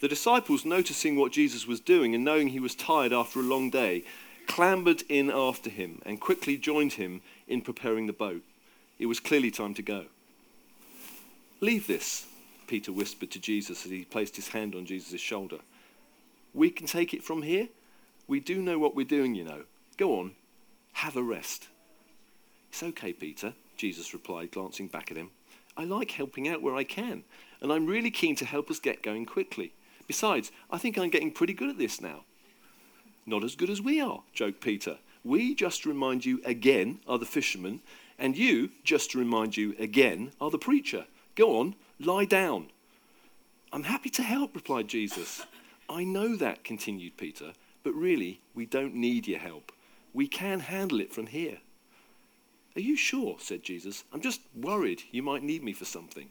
The disciples, noticing what Jesus was doing and knowing he was tired after a long day, clambered in after him and quickly joined him in preparing the boat. It was clearly time to go. Leave this, Peter whispered to Jesus as he placed his hand on Jesus' shoulder. We can take it from here. We do know what we're doing, you know. Go on, have a rest. It's okay, Peter, Jesus replied, glancing back at him. I like helping out where I can, and I'm really keen to help us get going quickly. Besides, I think I'm getting pretty good at this now. Not as good as we are, joked Peter. We, just to remind you again, are the fishermen, and you, just to remind you again, are the preacher. Go on, lie down. I'm happy to help, replied Jesus. I know that, continued Peter, but really, we don't need your help. We can handle it from here. Are you sure? said Jesus. I'm just worried you might need me for something.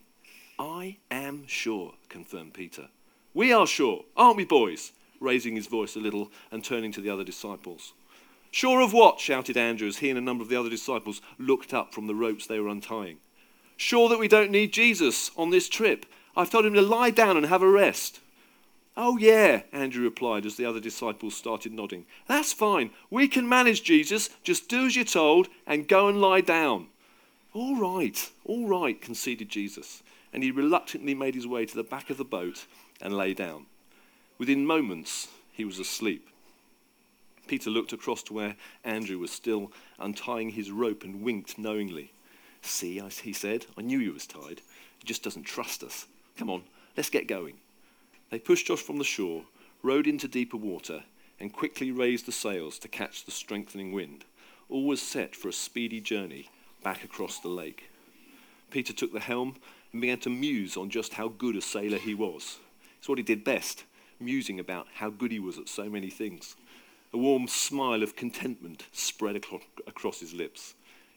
I am sure, confirmed Peter. We are sure, aren't we, boys? Raising his voice a little and turning to the other disciples. Sure of what? shouted Andrew as he and a number of the other disciples looked up from the ropes they were untying. Sure that we don't need Jesus on this trip. I've told him to lie down and have a rest. Oh, yeah, Andrew replied as the other disciples started nodding. That's fine. We can manage, Jesus. Just do as you're told and go and lie down. All right, all right, conceded Jesus. And he reluctantly made his way to the back of the boat and lay down. Within moments, he was asleep. Peter looked across to where Andrew was still untying his rope and winked knowingly. See, he said, I knew he was tired. He just doesn't trust us. Come on, let's get going. They pushed off from the shore, rowed into deeper water, and quickly raised the sails to catch the strengthening wind. All was set for a speedy journey back across the lake. Peter took the helm and began to muse on just how good a sailor he was. It's what he did best, musing about how good he was at so many things. A warm smile of contentment spread across his lips.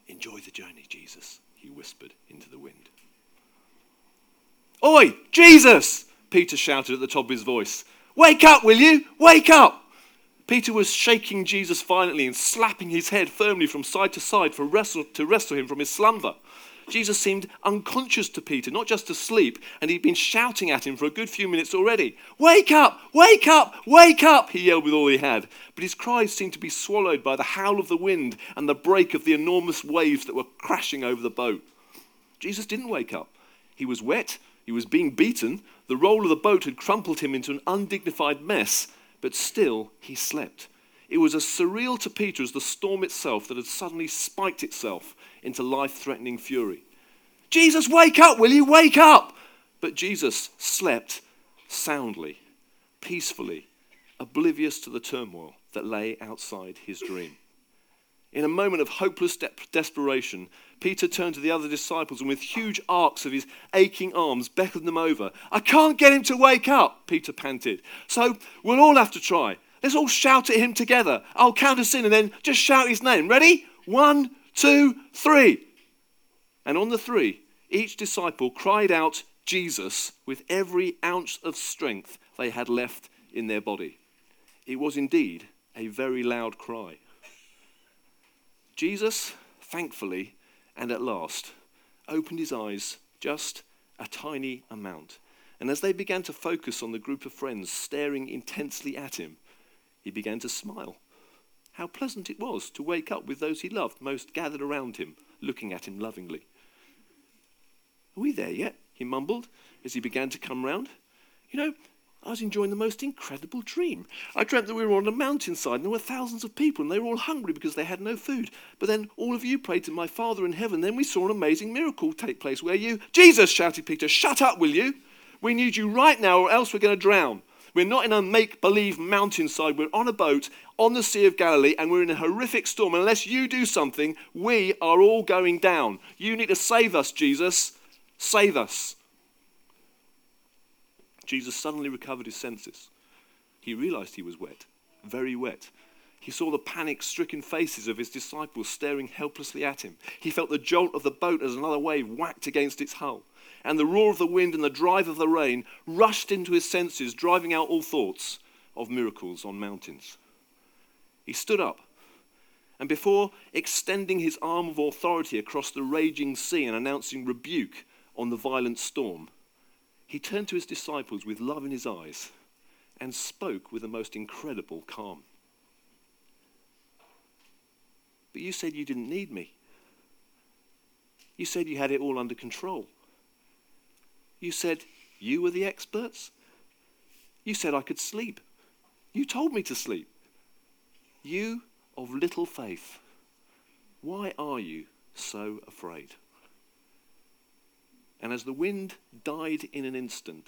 Enjoy the journey, Jesus, he whispered into the wind. Oi, Jesus! Peter shouted at the top of his voice. Wake up, will you? Wake up! Peter was shaking Jesus violently and slapping his head firmly from side to side for wrestle, to wrestle him from his slumber. Jesus seemed unconscious to Peter, not just asleep, and he'd been shouting at him for a good few minutes already. Wake up! Wake up! Wake up! He yelled with all he had. But his cries seemed to be swallowed by the howl of the wind and the break of the enormous waves that were crashing over the boat. Jesus didn't wake up. He was wet, he was being beaten, the roll of the boat had crumpled him into an undignified mess, but still he slept. It was as surreal to Peter as the storm itself that had suddenly spiked itself into life threatening fury. Jesus, wake up, will you? Wake up! But Jesus slept soundly, peacefully, oblivious to the turmoil that lay outside his dream. In a moment of hopeless de- desperation, Peter turned to the other disciples and, with huge arcs of his aching arms, beckoned them over. I can't get him to wake up, Peter panted. So we'll all have to try. Let's all shout at him together. I'll count us in and then just shout his name. Ready? One, two, three. And on the three, each disciple cried out Jesus with every ounce of strength they had left in their body. It was indeed a very loud cry. Jesus, thankfully and at last, opened his eyes just a tiny amount. And as they began to focus on the group of friends staring intensely at him, he began to smile. How pleasant it was to wake up with those he loved most gathered around him, looking at him lovingly. Are we there yet? he mumbled as he began to come round. You know, I was enjoying the most incredible dream. I dreamt that we were on a mountainside and there were thousands of people and they were all hungry because they had no food. But then all of you prayed to my Father in heaven. Then we saw an amazing miracle take place where you, Jesus, shouted Peter, shut up, will you? We need you right now or else we're going to drown. We're not in a make believe mountainside. We're on a boat on the Sea of Galilee and we're in a horrific storm. Unless you do something, we are all going down. You need to save us, Jesus. Save us. Jesus suddenly recovered his senses. He realized he was wet, very wet. He saw the panic stricken faces of his disciples staring helplessly at him. He felt the jolt of the boat as another wave whacked against its hull and the roar of the wind and the drive of the rain rushed into his senses, driving out all thoughts of miracles on mountains. He stood up, and before extending his arm of authority across the raging sea and announcing rebuke on the violent storm, he turned to his disciples with love in his eyes and spoke with the most incredible calm. But you said you didn't need me. You said you had it all under control. You said you were the experts. You said I could sleep. You told me to sleep. You of little faith, why are you so afraid? And as the wind died in an instant,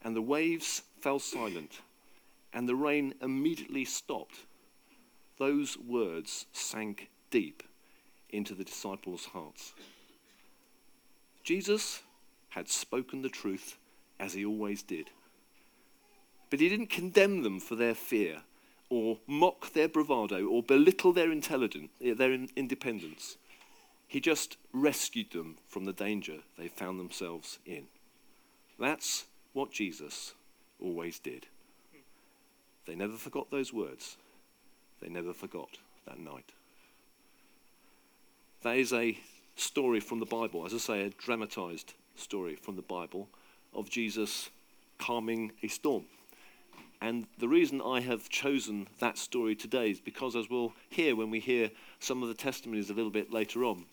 and the waves fell silent, and the rain immediately stopped, those words sank deep into the disciples' hearts. Jesus had spoken the truth as he always did. But he didn't condemn them for their fear or mock their bravado or belittle their intelligence, eh, their independence. He just rescued them from the danger they found themselves in. That's what Jesus always did. They never forgot those words. They never forgot that night. That is a story from the Bible, as I say, a dramatized story from the Bible of Jesus calming a storm. And the reason I have chosen that story today is because, as we'll hear when we hear some of the testimonies a little bit later on,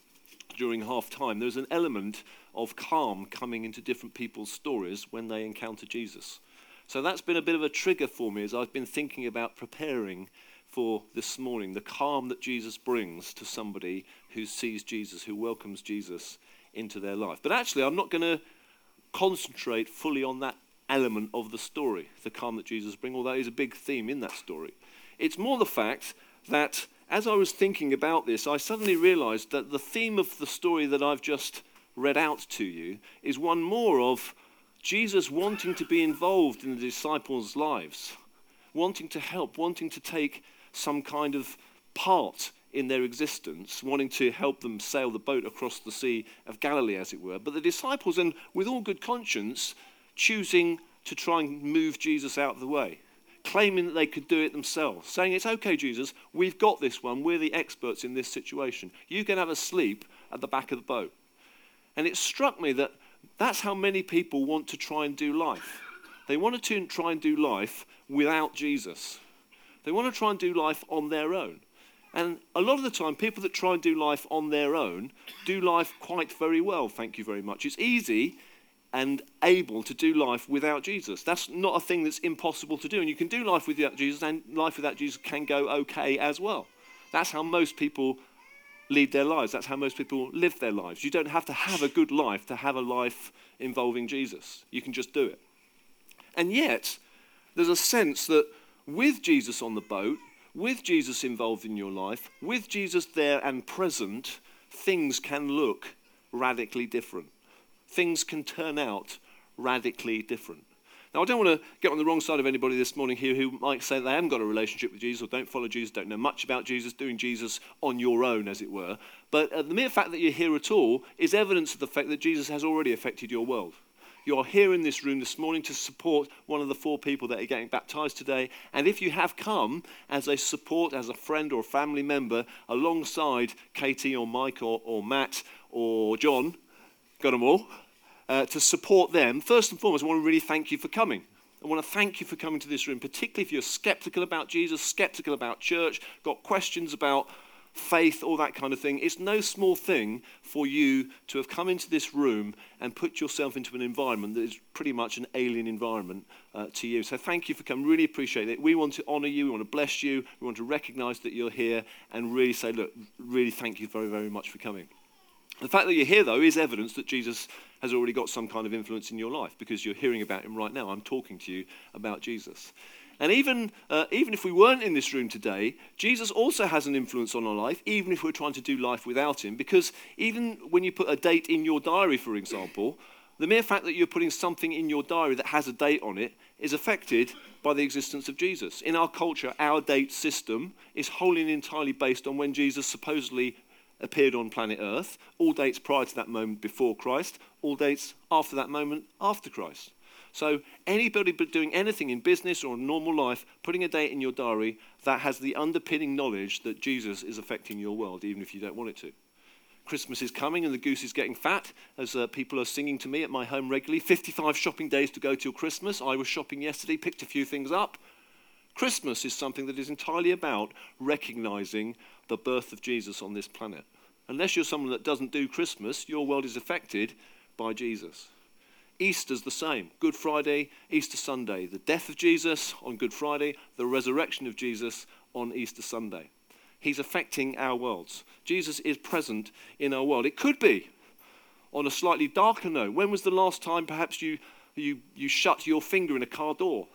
during half time, there's an element of calm coming into different people's stories when they encounter Jesus. So that's been a bit of a trigger for me as I've been thinking about preparing for this morning the calm that Jesus brings to somebody who sees Jesus, who welcomes Jesus into their life. But actually, I'm not going to concentrate fully on that element of the story, the calm that Jesus brings, although is a big theme in that story. It's more the fact that as I was thinking about this, I suddenly realized that the theme of the story that I've just read out to you is one more of Jesus wanting to be involved in the disciples' lives, wanting to help, wanting to take some kind of part in their existence, wanting to help them sail the boat across the Sea of Galilee, as it were. But the disciples, and with all good conscience, choosing to try and move Jesus out of the way, claiming that they could do it themselves, saying, It's okay, Jesus, we've got this one. We're the experts in this situation. You can have a sleep at the back of the boat. And it struck me that that's how many people want to try and do life. They want to try and do life without Jesus. They want to try and do life on their own. And a lot of the time, people that try and do life on their own do life quite very well, thank you very much. It's easy and able to do life without Jesus. That's not a thing that's impossible to do. And you can do life without Jesus, and life without Jesus can go okay as well. That's how most people lead their lives. That's how most people live their lives. You don't have to have a good life to have a life involving Jesus. You can just do it. And yet, there's a sense that with Jesus on the boat, with Jesus involved in your life, with Jesus there and present, things can look radically different. Things can turn out radically different. Now, I don't want to get on the wrong side of anybody this morning here who might say they haven't got a relationship with Jesus or don't follow Jesus, don't know much about Jesus, doing Jesus on your own, as it were. But uh, the mere fact that you're here at all is evidence of the fact that Jesus has already affected your world. You're here in this room this morning to support one of the four people that are getting baptized today. And if you have come as a support, as a friend or a family member, alongside Katie or Mike or, or Matt or John, got them all, uh, to support them, first and foremost, I want to really thank you for coming. I want to thank you for coming to this room, particularly if you're skeptical about Jesus, skeptical about church, got questions about faith, all that kind of thing. It's no small thing for you to have come into this room and put yourself into an environment that is pretty much an alien environment uh, to you. So thank you for coming. Really appreciate it. We want to honor you. We want to bless you. We want to recognize that you're here and really say, look, really thank you very, very much for coming. The fact that you're here, though, is evidence that Jesus has already got some kind of influence in your life because you're hearing about him right now. I'm talking to you about Jesus. And even, uh, even if we weren't in this room today, Jesus also has an influence on our life, even if we're trying to do life without him. Because even when you put a date in your diary, for example, the mere fact that you're putting something in your diary that has a date on it is affected by the existence of Jesus. In our culture, our date system is wholly and entirely based on when Jesus supposedly appeared on planet Earth, all dates prior to that moment before Christ, all dates after that moment after Christ. So anybody doing anything in business or normal life, putting a date in your diary, that has the underpinning knowledge that Jesus is affecting your world, even if you don't want it to. Christmas is coming and the goose is getting fat, as uh, people are singing to me at my home regularly. 55 shopping days to go till Christmas. I was shopping yesterday, picked a few things up. Christmas is something that is entirely about recognizing the birth of Jesus on this planet. Unless you're someone that doesn't do Christmas, your world is affected by Jesus. Easter's the same. Good Friday, Easter Sunday. The death of Jesus on Good Friday, the resurrection of Jesus on Easter Sunday. He's affecting our worlds. Jesus is present in our world. It could be on a slightly darker note. When was the last time perhaps you, you, you shut your finger in a car door?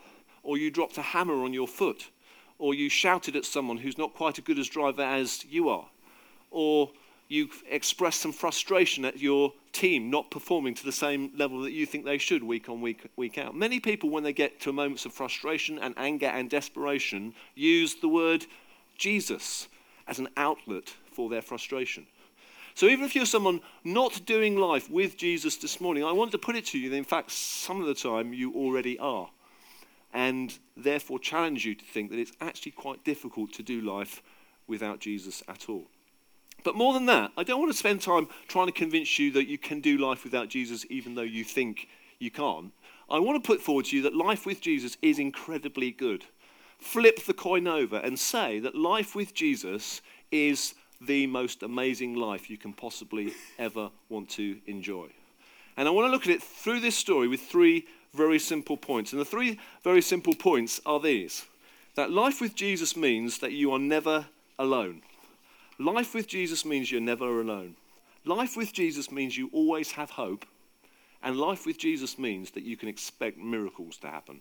Or you dropped a hammer on your foot? Or you shouted at someone who's not quite as good as driver as you are? Or you express some frustration at your team not performing to the same level that you think they should week on week, week out. Many people, when they get to moments of frustration and anger and desperation, use the word Jesus as an outlet for their frustration. So even if you're someone not doing life with Jesus this morning, I want to put it to you that in fact, some of the time you already are. And therefore challenge you to think that it's actually quite difficult to do life without Jesus at all. But more than that, I don't want to spend time trying to convince you that you can do life without Jesus even though you think you can't. I want to put forward to you that life with Jesus is incredibly good flip the coin over and say that life with Jesus is the most amazing life you can possibly ever want to enjoy. And I want to look at it through this story with three very simple points. And the three very simple points are these that life with Jesus means that you are never alone. Life with Jesus means you're never alone. Life with Jesus means you always have hope. And life with Jesus means that you can expect miracles to happen.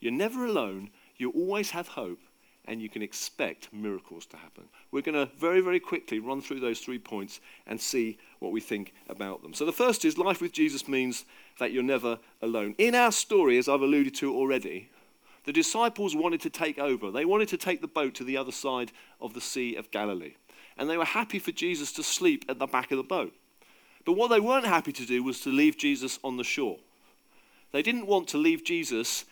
You're never alone, you always have hope and you can expect miracles to happen. We're going to very, very quickly run through those three points and see what we think about them. So, the first is life with Jesus means that you're never alone. In our story, as I've alluded to already, the disciples wanted to take over. They wanted to take the boat to the other side of the Sea of Galilee. And they were happy for Jesus to sleep at the back of the boat. But what they weren't happy to do was to leave Jesus on the shore. They didn't want to leave Jesus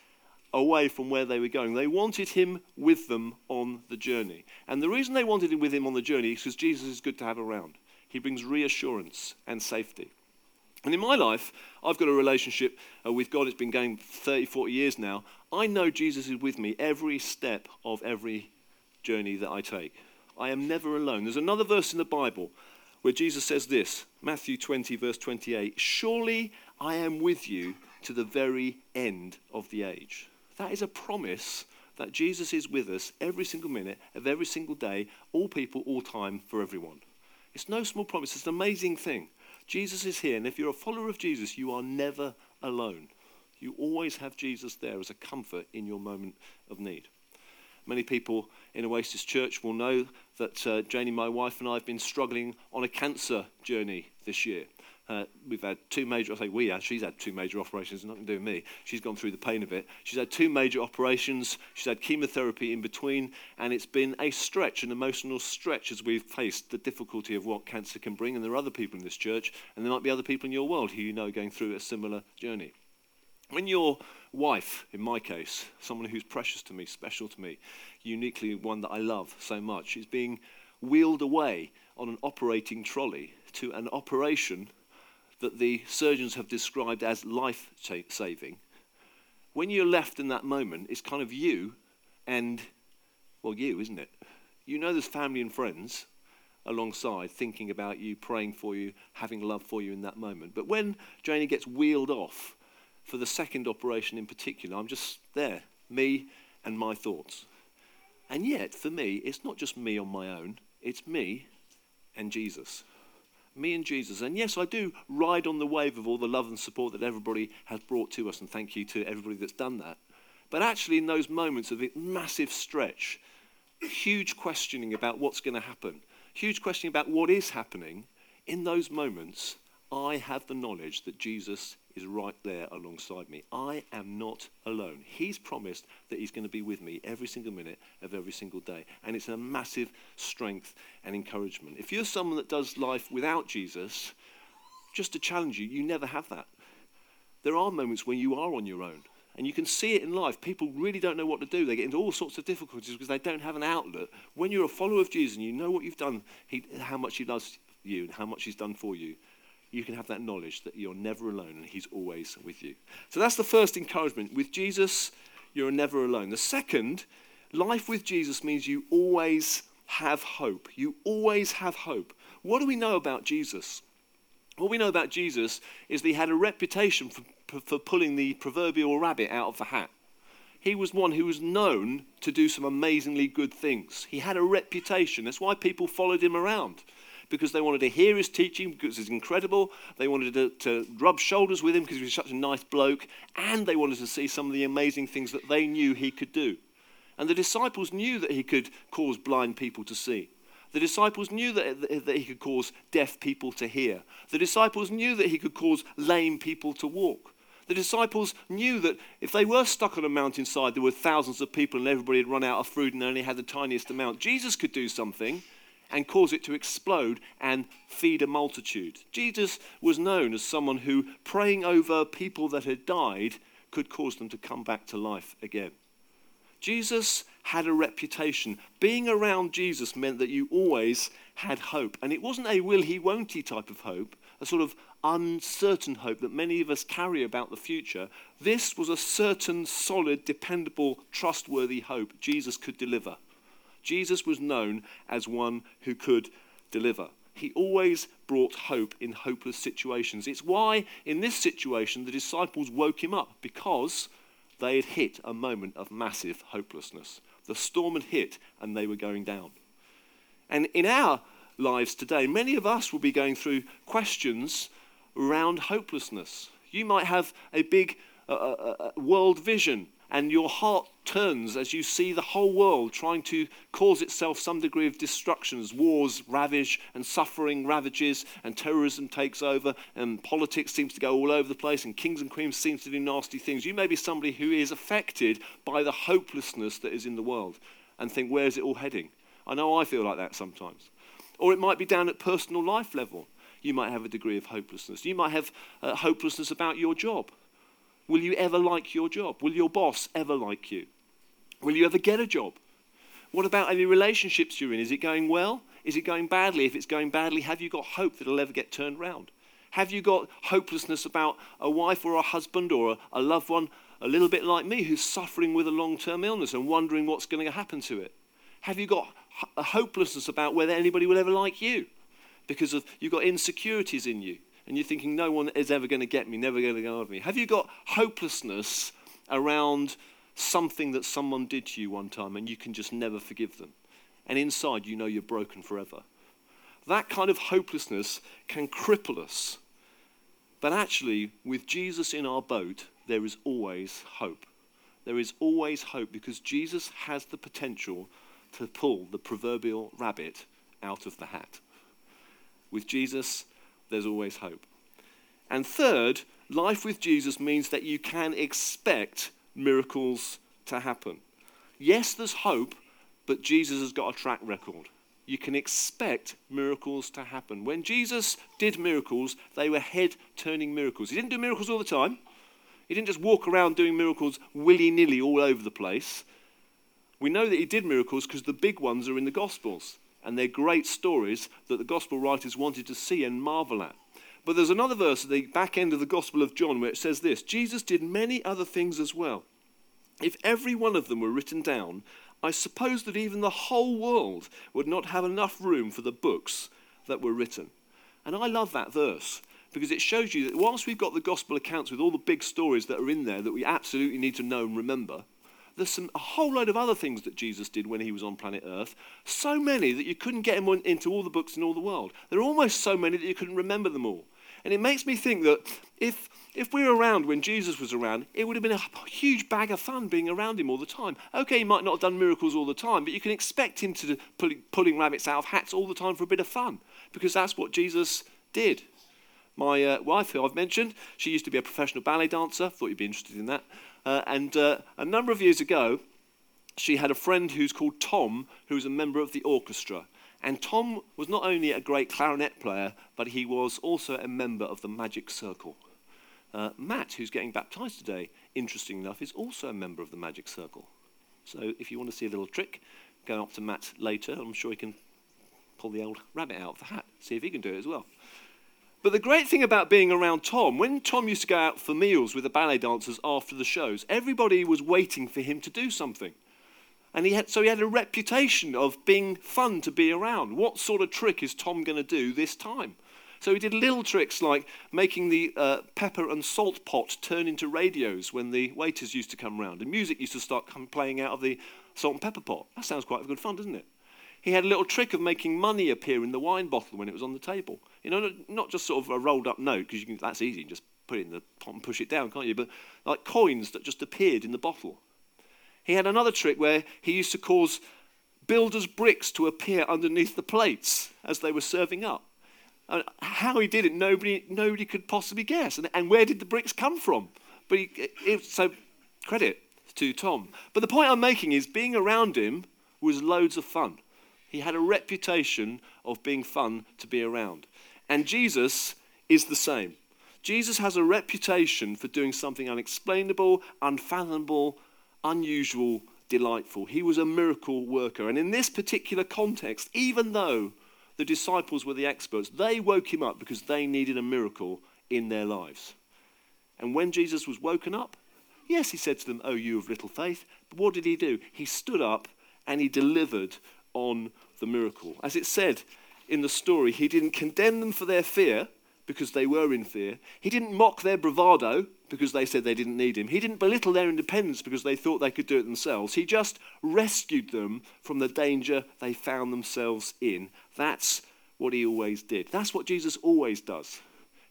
away from where they were going. They wanted him with them on the journey. And the reason they wanted him with him on the journey is because Jesus is good to have around. He brings reassurance and safety. And in my life, I've got a relationship uh, with God. It's been going 30, 40 years now. I know Jesus is with me every step of every journey that I take. I am never alone. There's another verse in the Bible where Jesus says this Matthew 20, verse 28 Surely I am with you to the very end of the age. That is a promise that Jesus is with us every single minute of every single day, all people, all time, for everyone. It's no small promise, it's an amazing thing. Jesus is here, and if you're a follower of Jesus, you are never alone. You always have Jesus there as a comfort in your moment of need. Many people in Oasis Church will know that uh, Janie, my wife, and I have been struggling on a cancer journey this year. Uh, we've had two major, I say we have, she's had two major operations, nothing to do with me. She's gone through the pain of it. She's had two major operations, she's had chemotherapy in between, and it's been a stretch, an emotional stretch as we've faced the difficulty of what cancer can bring. And there are other people in this church, and there might be other people in your world who you know going through a similar journey. When your wife, in my case, someone who's precious to me, special to me, uniquely one that I love so much, is being wheeled away on an operating trolley to an operation that the surgeons have described as life saving, when you're left in that moment, it's kind of you and, well, you, isn't it? You know there's family and friends alongside thinking about you, praying for you, having love for you in that moment. But when Janie gets wheeled off for the second operation in particular, I'm just there, me and my thoughts. And yet, for me, it's not just me on my own, it's me and Jesus me and Jesus. And yes, I do ride on the wave of all the love and support that everybody has brought to us, and thank you to everybody that's done that. But actually, in those moments of massive stretch, huge questioning about what's going to happen, huge questioning about what is happening, in those moments, I have the knowledge that Jesus is right there alongside me. I am not alone. He's promised that He's going to be with me every single minute of every single day. And it's a massive strength and encouragement. If you're someone that does life without Jesus, just to challenge you, you never have that. There are moments when you are on your own. And you can see it in life. People really don't know what to do. They get into all sorts of difficulties because they don't have an outlet. When you're a follower of Jesus and you know what you've done, he, how much He loves you and how much He's done for you, you can have that knowledge that you're never alone and He's always with you. So that's the first encouragement. With Jesus, you're never alone. The second, life with Jesus means you always have hope. You always have hope. What do we know about Jesus? What we know about Jesus is that he had a reputation for, for pulling the proverbial rabbit out of the hat. He was one who was known to do some amazingly good things. He had a reputation. That's why people followed him around because they wanted to hear his teaching because he's incredible. They wanted to, to rub shoulders with him because he was such a nice bloke. And they wanted to see some of the amazing things that they knew he could do. And the disciples knew that he could cause blind people to see. The disciples knew that, that he could cause deaf people to hear. The disciples knew that he could cause lame people to walk. The disciples knew that if they were stuck on a mountainside, there were thousands of people and everybody had run out of food and only had the tiniest amount. Jesus could do something and cause it to explode and feed a multitude. Jesus was known as someone who, praying over people that had died, could cause them to come back to life again. Jesus had a reputation. Being around Jesus meant that you always had hope. And it wasn't a will he, won't he type of hope, a sort of uncertain hope that many of us carry about the future. This was a certain, solid, dependable, trustworthy hope Jesus could deliver. Jesus was known as one who could deliver. He always brought hope in hopeless situations. It's why, in this situation, the disciples woke him up because they had hit a moment of massive hopelessness. The storm had hit and they were going down. And in our lives today, many of us will be going through questions around hopelessness. You might have a big uh, uh, uh world vision and your heart turns as you see the whole world trying to cause itself some degree of destruction as wars ravage and suffering ravages and terrorism takes over and politics seems to go all over the place and kings and queens seem to do nasty things. You may be somebody who is affected by the hopelessness that is in the world and think, where's it all heading? I know I feel like that sometimes. Or it might be down at personal life level. You might have a degree of hopelessness. You might have uh, hopelessness about your job Will you ever like your job? Will your boss ever like you? Will you ever get a job? What about any relationships you're in? Is it going well? Is it going badly? If it's going badly, have you got hope that it'll ever get turned round? Have you got hopelessness about a wife or a husband or a, a loved one, a little bit like me, who's suffering with a long term illness and wondering what's going to happen to it? Have you got a hopelessness about whether anybody will ever like you because of you've got insecurities in you? And you're thinking, no one is ever going to get me, never going to get of me? Have you got hopelessness around something that someone did to you one time and you can just never forgive them? And inside, you know you're broken forever. That kind of hopelessness can cripple us. But actually, with Jesus in our boat, there is always hope. There is always hope because Jesus has the potential to pull the proverbial rabbit out of the hat. With Jesus, there's always hope. And third, life with Jesus means that you can expect miracles to happen. Yes, there's hope, but Jesus has got a track record. You can expect miracles to happen. When Jesus did miracles, they were head turning miracles. He didn't do miracles all the time, he didn't just walk around doing miracles willy nilly all over the place. We know that he did miracles because the big ones are in the Gospels and they're great stories that the gospel writers wanted to see and marvel at. But there's another verse at the back end of the Gospel of John where it says this Jesus did many other things as well. If every one of them were written down, I suppose that even the whole world would not have enough room for the books that were written. And I love that verse because it shows you that whilst we've got the gospel accounts with all the big stories that are in there that we absolutely need to know and remember, there's some, a whole load of other things that Jesus did when he was on planet Earth. So many that you couldn't get him into all the books in all the world. There are almost so many that you couldn't remember them all. And it makes me think that if, if we were around when Jesus was around, it would have been a huge bag of fun being around him all the time. Okay, he might not have done miracles all the time, but you can expect him to pull, pulling rabbits out of hats all the time for a bit of fun, because that's what Jesus did. My uh, wife, who I've mentioned, she used to be a professional ballet dancer. Thought you'd be interested in that. Uh, and uh, a number of years ago, she had a friend who's called Tom, who's a member of the orchestra. And Tom was not only a great clarinet player, but he was also a member of the Magic Circle. Uh, Matt, who's getting baptized today, interesting enough, is also a member of the Magic Circle. So if you want to see a little trick, go up to Matt later. I'm sure he can pull the old rabbit out of the hat, see if he can do it as well. But the great thing about being around Tom, when Tom used to go out for meals with the ballet dancers after the shows, everybody was waiting for him to do something. And he had, so he had a reputation of being fun to be around. What sort of trick is Tom going to do this time? So he did little tricks like making the uh, pepper and salt pot turn into radios when the waiters used to come round. And music used to start playing out of the salt and pepper pot. That sounds quite good fun, doesn't it? He had a little trick of making money appear in the wine bottle when it was on the table. You know, not just sort of a rolled up note, because that's easy, just put it in the pot and push it down, can't you? But like coins that just appeared in the bottle. He had another trick where he used to cause builders' bricks to appear underneath the plates as they were serving up. And how he did it, nobody, nobody could possibly guess. And, and where did the bricks come from? But he, it, so, credit to Tom. But the point I'm making is being around him was loads of fun. He had a reputation of being fun to be around. And Jesus is the same. Jesus has a reputation for doing something unexplainable, unfathomable, unusual, delightful. He was a miracle worker. And in this particular context, even though the disciples were the experts, they woke him up because they needed a miracle in their lives. And when Jesus was woken up, yes, he said to them, Oh, you of little faith. But what did he do? He stood up and he delivered on the miracle. As it said in the story, he didn't condemn them for their fear because they were in fear. He didn't mock their bravado because they said they didn't need him. He didn't belittle their independence because they thought they could do it themselves. He just rescued them from the danger they found themselves in. That's what he always did. That's what Jesus always does.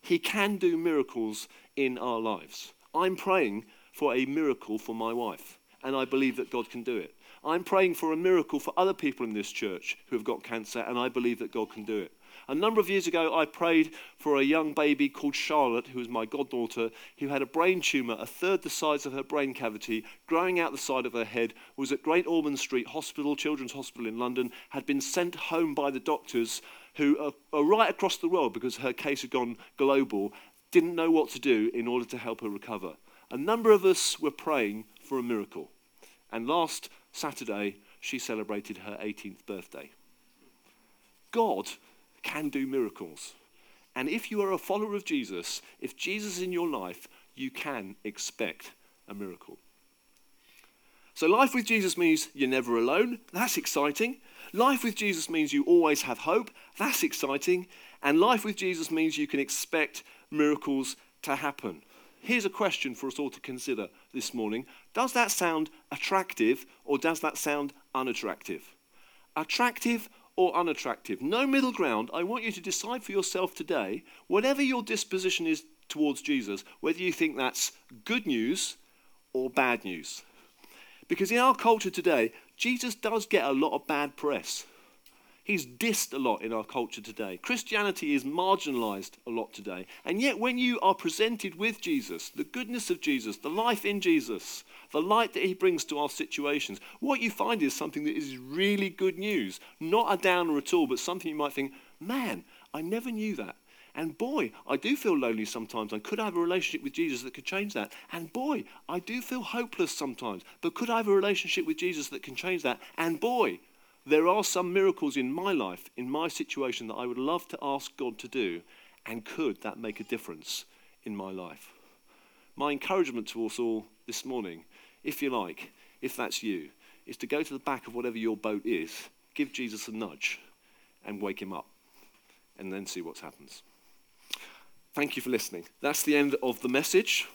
He can do miracles in our lives. I'm praying for a miracle for my wife, and I believe that God can do it. I'm praying for a miracle for other people in this church who have got cancer, and I believe that God can do it. A number of years ago, I prayed for a young baby called Charlotte, who was my goddaughter, who had a brain tumor a third the size of her brain cavity, growing out the side of her head, was at Great Ormond Street Hospital, Children's Hospital in London, had been sent home by the doctors who are, are right across the world because her case had gone global, didn't know what to do in order to help her recover. A number of us were praying for a miracle. And last Saturday, she celebrated her 18th birthday. God can do miracles. And if you are a follower of Jesus, if Jesus is in your life, you can expect a miracle. So, life with Jesus means you're never alone. That's exciting. Life with Jesus means you always have hope. That's exciting. And life with Jesus means you can expect miracles to happen. Here's a question for us all to consider this morning Does that sound attractive or does that sound unattractive? Attractive or unattractive. No middle ground. I want you to decide for yourself today, whatever your disposition is towards Jesus, whether you think that's good news or bad news. Because in our culture today, Jesus does get a lot of bad press. He's dissed a lot in our culture today. Christianity is marginalized a lot today. And yet, when you are presented with Jesus, the goodness of Jesus, the life in Jesus, the light that he brings to our situations, what you find is something that is really good news. Not a downer at all, but something you might think, man, I never knew that. And boy, I do feel lonely sometimes. I could I have a relationship with Jesus that could change that. And boy, I do feel hopeless sometimes. But could I have a relationship with Jesus that can change that? And boy, there are some miracles in my life, in my situation, that I would love to ask God to do, and could that make a difference in my life? My encouragement to us all this morning, if you like, if that's you, is to go to the back of whatever your boat is, give Jesus a nudge, and wake him up, and then see what happens. Thank you for listening. That's the end of the message.